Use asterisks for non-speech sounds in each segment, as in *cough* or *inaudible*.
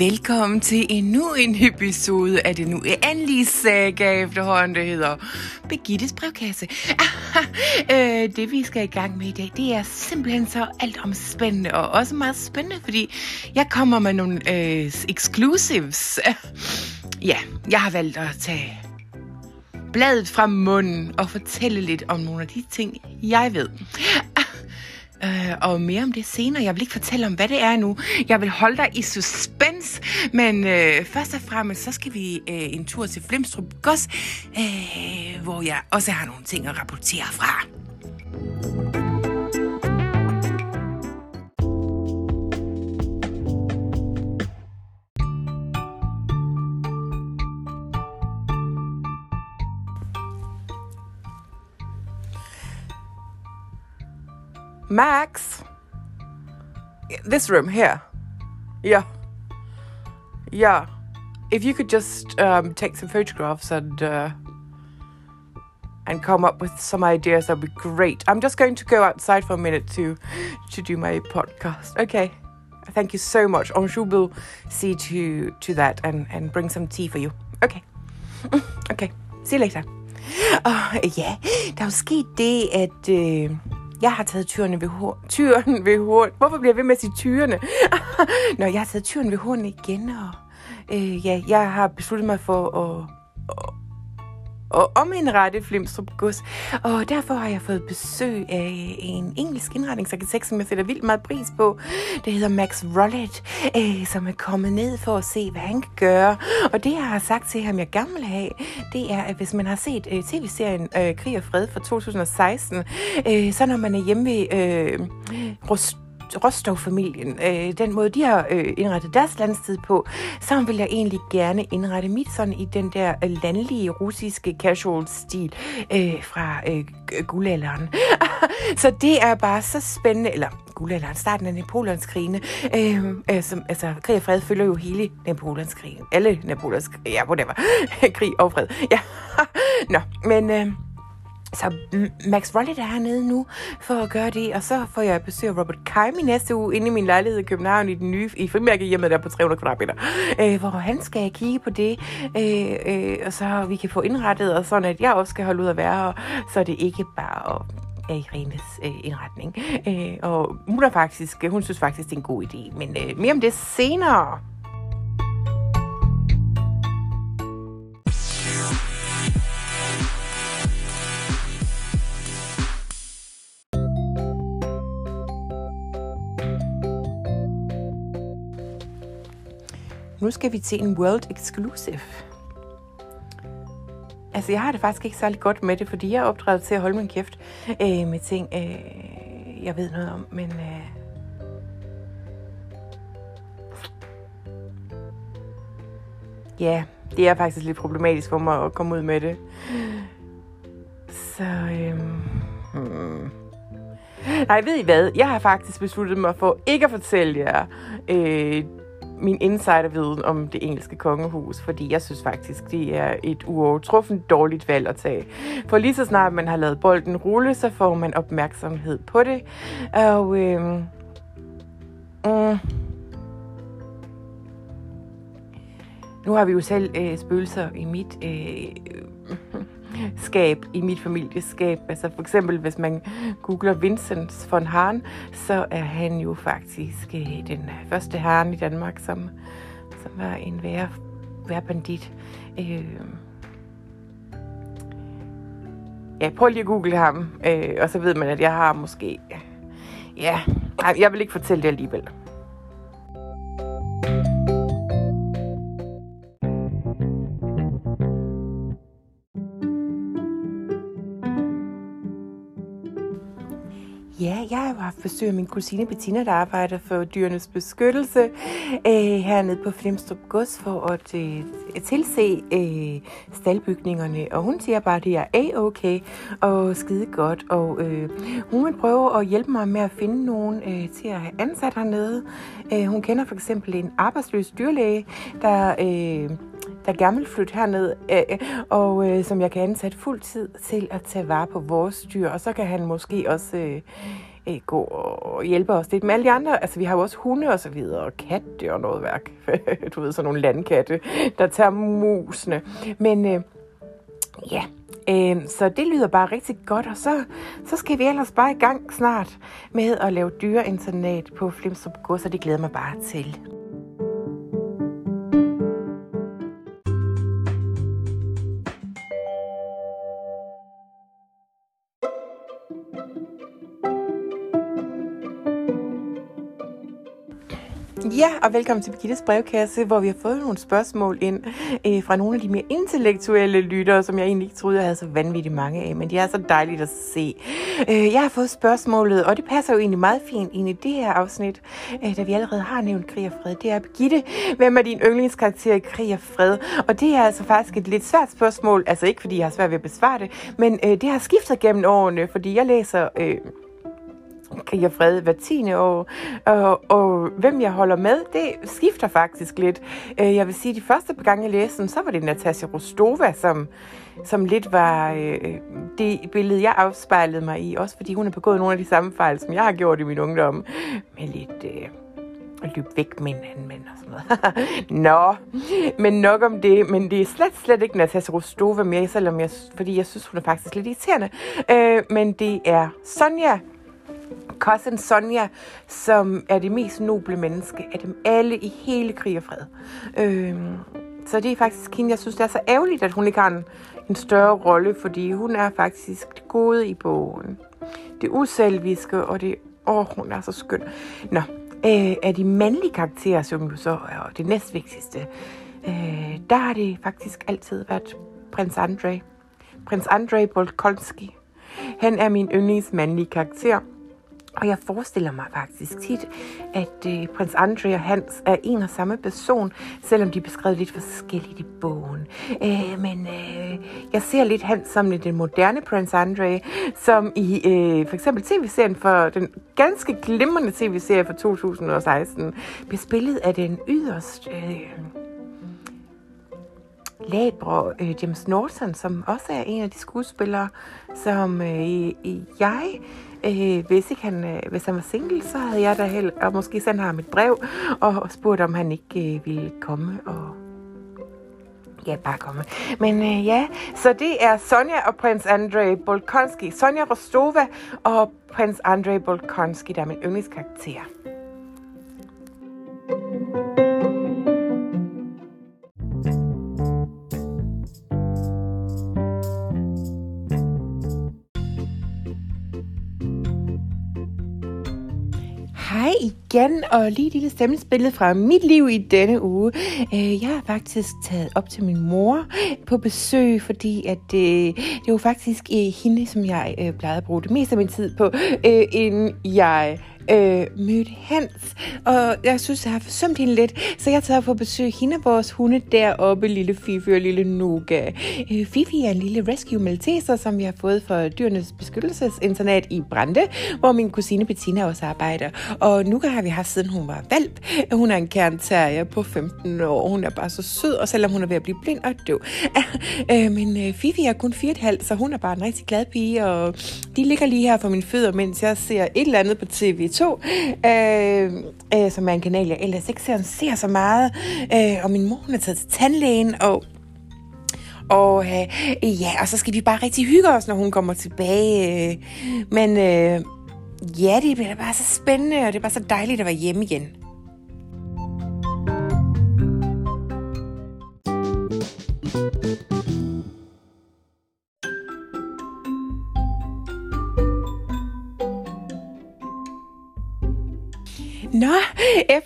Velkommen til endnu en episode af det nu endelige saga efterhånden, der hedder Begittes brevkasse. *laughs* øh, det vi skal i gang med i dag, det er simpelthen så alt om spændende, og også meget spændende, fordi jeg kommer med nogle øh, exclusives. *laughs* ja, jeg har valgt at tage bladet fra munden og fortælle lidt om nogle af de ting, jeg ved. Øh, og mere om det senere. Jeg vil ikke fortælle om, hvad det er nu. Jeg vil holde dig i suspense. Men øh, først og fremmest, så skal vi øh, en tur til Flemstrup Gods, øh, hvor jeg også har nogle ting at rapportere fra. Max? This room here. Yeah. Yeah. If you could just um, take some photographs and uh, and come up with some ideas, that'd be great. I'm just going to go outside for a minute to to do my podcast. Okay. Thank you so much. Anjou will see to to that and and bring some tea for you. Okay. *laughs* Okay. See you later. Uh, ja, der er jo sket det, at... Jeg har taget tyrene ved horn. Tyren ved horn. Hvorfor bliver jeg ved med at sige tyrene? *laughs* Nå, jeg har taget tyren ved horn igen, og øh, ja, jeg har besluttet mig for at, at, og om indrette Flimstrup Gods. Og derfor har jeg fået besøg af en engelsk indretningsarkitekt, som jeg sætter vildt meget pris på. Det hedder Max Rollett, øh, som er kommet ned for at se, hvad han kan gøre. Og det, jeg har sagt til ham, jeg gerne vil have, det er, at hvis man har set øh, tv-serien øh, Krig og Fred fra 2016, øh, så når man er hjemme ved øh, Rust Rostov-familien, øh, den måde, de har øh, indrettet deres landstid på, så vil jeg egentlig gerne indrette mit sådan i den der øh, landlige russiske casual-stil øh, fra øh, guldalderen. *laughs* så det er bare så spændende, eller guldalderen, starten af Napoleonskrigene, øh, øh, som, altså krig og fred følger jo hele Napoleonskrigen, alle Napoleons, ja, whatever, *laughs* krig og fred, ja. *laughs* Nå, men... Øh, så Max Rowlett er hernede nu for at gøre det, og så får jeg besøg af Robert Keim i næste uge inde i min lejlighed i København i den nye i frimærkehjemmet der på 300 kvadratmeter, øh, hvor han skal kigge på det, øh, øh, og så vi kan få indrettet, og sådan at jeg også skal holde ud at være og så det ikke bare er i Renes øh, indretning. Øh, og hun er faktisk, hun synes faktisk, det er en god idé, men øh, mere om det senere. Nu skal vi til en World Exclusive. Altså, jeg har det faktisk ikke særlig godt med det, fordi jeg er opdraget til at holde min kæft øh, med ting, øh, jeg ved noget om, men... Øh, ja, det er faktisk lidt problematisk for mig at komme ud med det. Så, øhm... hmm. Nej, ved I hvad? Jeg har faktisk besluttet mig for ikke at fortælle jer øh, min insiderviden om det engelske kongehus, fordi jeg synes faktisk, det er et uovertruffent dårligt valg at tage. For lige så snart man har lavet bolden rulle, så får man opmærksomhed på det. Og øhm, mm, nu har vi jo selv øh, spøgelser i mit øh, skab i mit familieskab. Altså for eksempel, hvis man googler Vincent von Hahn, så er han jo faktisk øh, den første herren i Danmark, som, som var en værre, værre bandit. Øh, ja, prøv lige at google ham, øh, og så ved man, at jeg har måske... Ja, jeg vil ikke fortælle det alligevel. Jo haft besøg af min kusine Bettina, der arbejder for dyrenes beskyttelse øh, hernede på Flemstrup Gods for at øh, tilse øh, staldbygningerne. Og hun siger bare, at det er a-okay og skide godt. Og øh, hun vil prøve at hjælpe mig med at finde nogen øh, til at have ansat hernede. Øh, hun kender for eksempel en arbejdsløs dyrlæge, der... Øh, der gerne vil flytte herned, øh, og øh, som jeg kan ansætte fuld tid til at tage vare på vores dyr. Og så kan han måske også øh, øh, gå og hjælpe os lidt med alle de andre. Altså, vi har jo også hunde og så videre, og katte og noget værk. *laughs* du ved, sådan nogle landkatte, der tager musene. Men øh, ja, øh, så det lyder bare rigtig godt, og så, så skal vi ellers bare i gang snart med at lave dyreinternat på Flimstrup Gods, så det glæder mig bare til. Ja, og velkommen til Birgittes brevkasse, hvor vi har fået nogle spørgsmål ind øh, fra nogle af de mere intellektuelle lyttere, som jeg egentlig ikke troede, jeg havde så vanvittigt mange af, men de er så dejligt at se. Øh, jeg har fået spørgsmålet, og det passer jo egentlig meget fint ind i det her afsnit, øh, da vi allerede har nævnt krig og fred. Det er, Birgitte, hvem er din yndlingskarakter i krig og fred? Og det er altså faktisk et lidt svært spørgsmål, altså ikke fordi jeg har svært ved at besvare det, men øh, det har skiftet gennem årene, fordi jeg læser... Øh, krig og fred hver tiende år. Og, og hvem jeg holder med, det skifter faktisk lidt. Øh, jeg vil sige, at de første gange, jeg læste den, så var det Natasja Rostova, som, som lidt var øh, det billede, jeg afspejlede mig i. Også fordi hun har begået nogle af de samme fejl, som jeg har gjort i min ungdom. Med lidt... Øh, at løbe væk med en anden mand og sådan noget. *laughs* Nå, men nok om det. Men det er slet, slet ikke Natasha Rostova mere, selvom jeg, fordi jeg synes, hun er faktisk lidt irriterende. Øh, men det er Sonja cousin Sonja, som er det mest noble menneske af dem alle i hele krig og fred. Øhm, så det er faktisk hende, jeg synes, det er så ærgerligt, at hun ikke har en, en større rolle, fordi hun er faktisk det gode i bogen. Det uselviske, og det, åh, hun er så skøn. Nå, øh, er de mandlige karakterer, som jo så er det næstvigtigste, øh, der har det faktisk altid været prins Andrej. Prins Andrej Bolkonski. Han er min yndlingsmandlige karakter. Og jeg forestiller mig faktisk tit, at øh, prins Andre og Hans er en og samme person, selvom de er beskrevet lidt forskelligt i bogen. Øh, men øh, jeg ser lidt Hans som den moderne prins Andre, som i øh, for eksempel tv-serien for den ganske glimrende tv-serie fra 2016 bliver spillet af den yderst... Øh, labre øh, James Norton, som også er en af de skuespillere, som øh, jeg Øh, hvis, ikke han, øh, hvis han var single, så havde jeg da held, og måske sendt ham et brev og spurgt, om han ikke øh, ville komme og Ja, bare komme. Men øh, ja, så det er Sonja og prins Andrei Bolkonski. Sonja Rostova og prins Andrei Bolkonski, der er min yndlingskarakter. Igen, og lige et lille stemningsbillede fra mit liv i denne uge. Øh, jeg har faktisk taget op til min mor på besøg, fordi at øh, det, det var faktisk øh, hende, som jeg plejede at bruge det meste af min tid på, inden jeg øh, mødte Hans, og jeg synes, jeg har forsømt hende lidt, så jeg tager på besøg hende og vores hunde deroppe, lille Fifi og lille Nuga. Øh, Fifi er en lille rescue malteser, som vi har fået fra Dyrenes Beskyttelsesinternat i Brande, hvor min kusine Bettina også arbejder. Og Nuga har vi haft siden hun var valp. Hun er en kernterrier på 15 år. Hun er bare så sød, og selvom hun er ved at blive blind og døv. *laughs* øh, men øh, Fifi er kun 4,5, så hun er bare en rigtig glad pige, og de ligger lige her for mine fødder, mens jeg ser et eller andet på TV2 øh, øh, som er en kanal, jeg ellers ikke ser, ser så meget. Øh, og min mor er taget til tandlægen, og og øh, ja, og så skal vi bare rigtig hygge os, når hun kommer tilbage. Øh, men øh, ja, det bliver bare så spændende, og det er bare så dejligt at være hjemme igen.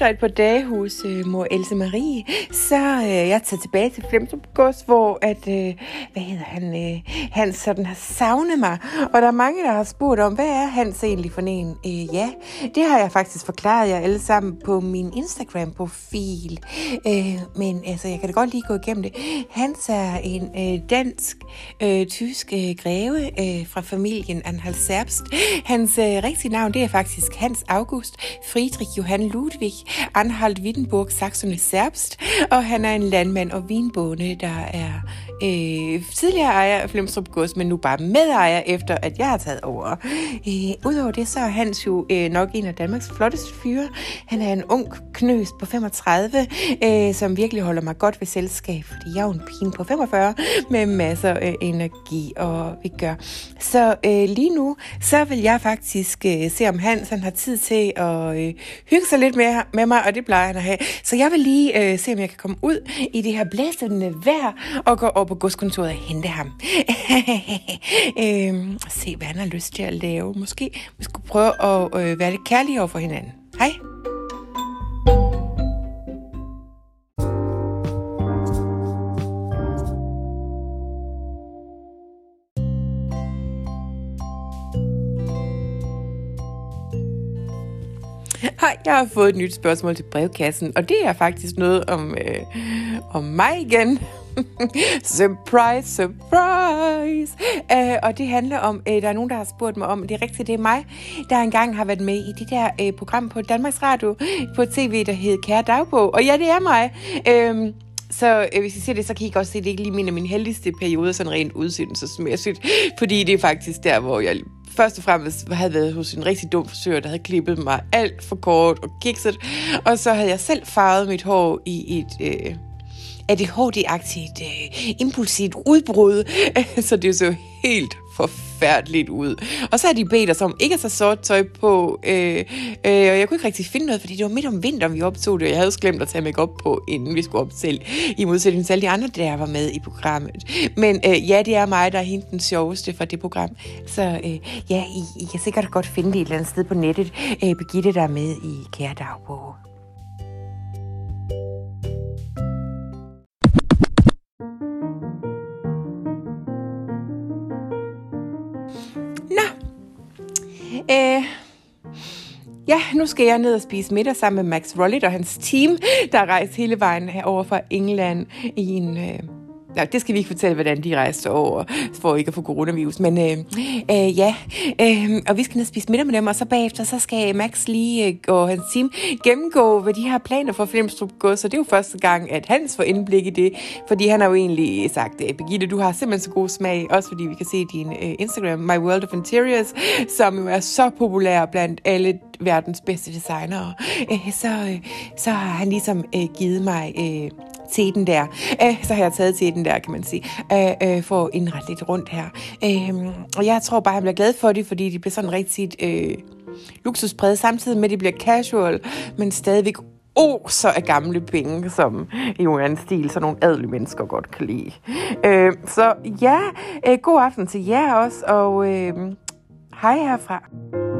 Efter et par dage hos øh, mor Else Marie, så øh, jeg tager tilbage til Flemstrup hvor at, øh, hvad hedder han, øh, han sådan har savnet mig. Og der er mange, der har spurgt om, hvad er Hans egentlig for en? Øh, ja, det har jeg faktisk forklaret jer alle sammen på min Instagram-profil. Øh, men altså, jeg kan da godt lige gå igennem det. Hans er en øh, dansk, øh, tysk øh, greve øh, fra familien Anhalt Serbst. Hans øh, rigtige navn, det er faktisk Hans August Friedrich Johan Ludwig Anhalt Wittenburg Sachsen selbst, og han er en landmand og vinbonde, der er øh, tidligere ejer af Flemstrup Gods, men nu bare medejer efter, at jeg har taget over. Øh, Udover det, så er Hans jo øh, nok en af Danmarks flotteste fyre. Han er en ung knøs på 35, øh, som virkelig holder mig godt ved selskab, fordi jeg er jo en pige på 45 med masser af energi og vi gør. Så øh, lige nu, så vil jeg faktisk øh, se, om Hans han har tid til at øh, hygge sig lidt med, med mig, og det plejer han at have. Så jeg vil lige øh, se, om jeg kan komme ud i det her blæsende vejr og gå op på godskontoret og hente ham. *laughs* øhm, se, hvad han har lyst til at lave. Måske vi skulle prøve at øh, være lidt kærlige over for hinanden. Hej. Hej, jeg har fået et nyt spørgsmål til brevkassen, og det er faktisk noget om, øh, om mig igen. *laughs* surprise, surprise! Uh, og det handler om, uh, der er nogen, der har spurgt mig om, det er rigtigt, det er mig, der engang har været med i det der uh, program på Danmarks Radio på tv, der hed Kære Dagbog. Og ja, det er mig. Uh, så øh, hvis I ser det, så kan I også se, at det ikke lige min af mine heldigste perioder, sådan rent udsendelsesmæssigt. Fordi det er faktisk der, hvor jeg først og fremmest havde været hos en rigtig dum frisør, der havde klippet mig alt for kort og kikset. Og så havde jeg selv farvet mit hår i et... Øh, ADHD-agtigt, øh, impulsivt udbrud, *laughs* så det så helt forfærdeligt ud. Og så har de bedt os om ikke at tage sort tøj på, øh, øh, og jeg kunne ikke rigtig finde noget, fordi det var midt om vinteren, vi optog det, og jeg havde også glemt at tage make op på, inden vi skulle op selv, i modsætning til alle de andre, der var med i programmet. Men øh, ja, det er mig, der er hende den sjoveste fra det program. Så øh, ja, I, I kan sikkert godt finde det et eller andet sted på nettet. Øh, Begitte, der er med i Kære Dagbog. Øh, ja, nu skal jeg ned og spise middag sammen med Max Rollit og hans team, der rejser hele vejen herover fra England i en... Øh, Ja, det skal vi ikke fortælle, hvordan de rejste over, for ikke at få coronavirus. Men øh, øh, ja, øh, og vi skal ned og spise middag med dem, og så bagefter, så skal Max lige øh, og hans team gennemgå, hvad de har planer for Flemstrup gå. Så det er jo første gang, at Hans får indblik i det, fordi han har jo egentlig sagt, øh, Birgitte, du har simpelthen så god smag, også fordi vi kan se din øh, Instagram, My World of Interiors, som jo er så populær blandt alle verdens bedste designere. Øh, så, øh, så har han ligesom øh, givet mig... Øh, til den der. Øh, så har jeg taget til den der, kan man sige, øh, øh, for at indrette lidt rundt her. Øh, og jeg tror bare, han bliver glad for det, fordi det bliver sådan rigtig øh, luksuspræget, samtidig med, at det bliver casual, men stadigvæk så af gamle penge, som i en anden stil, så nogle adelige mennesker godt kan lide. Øh, så ja, øh, god aften til jer også, og øh, hej herfra.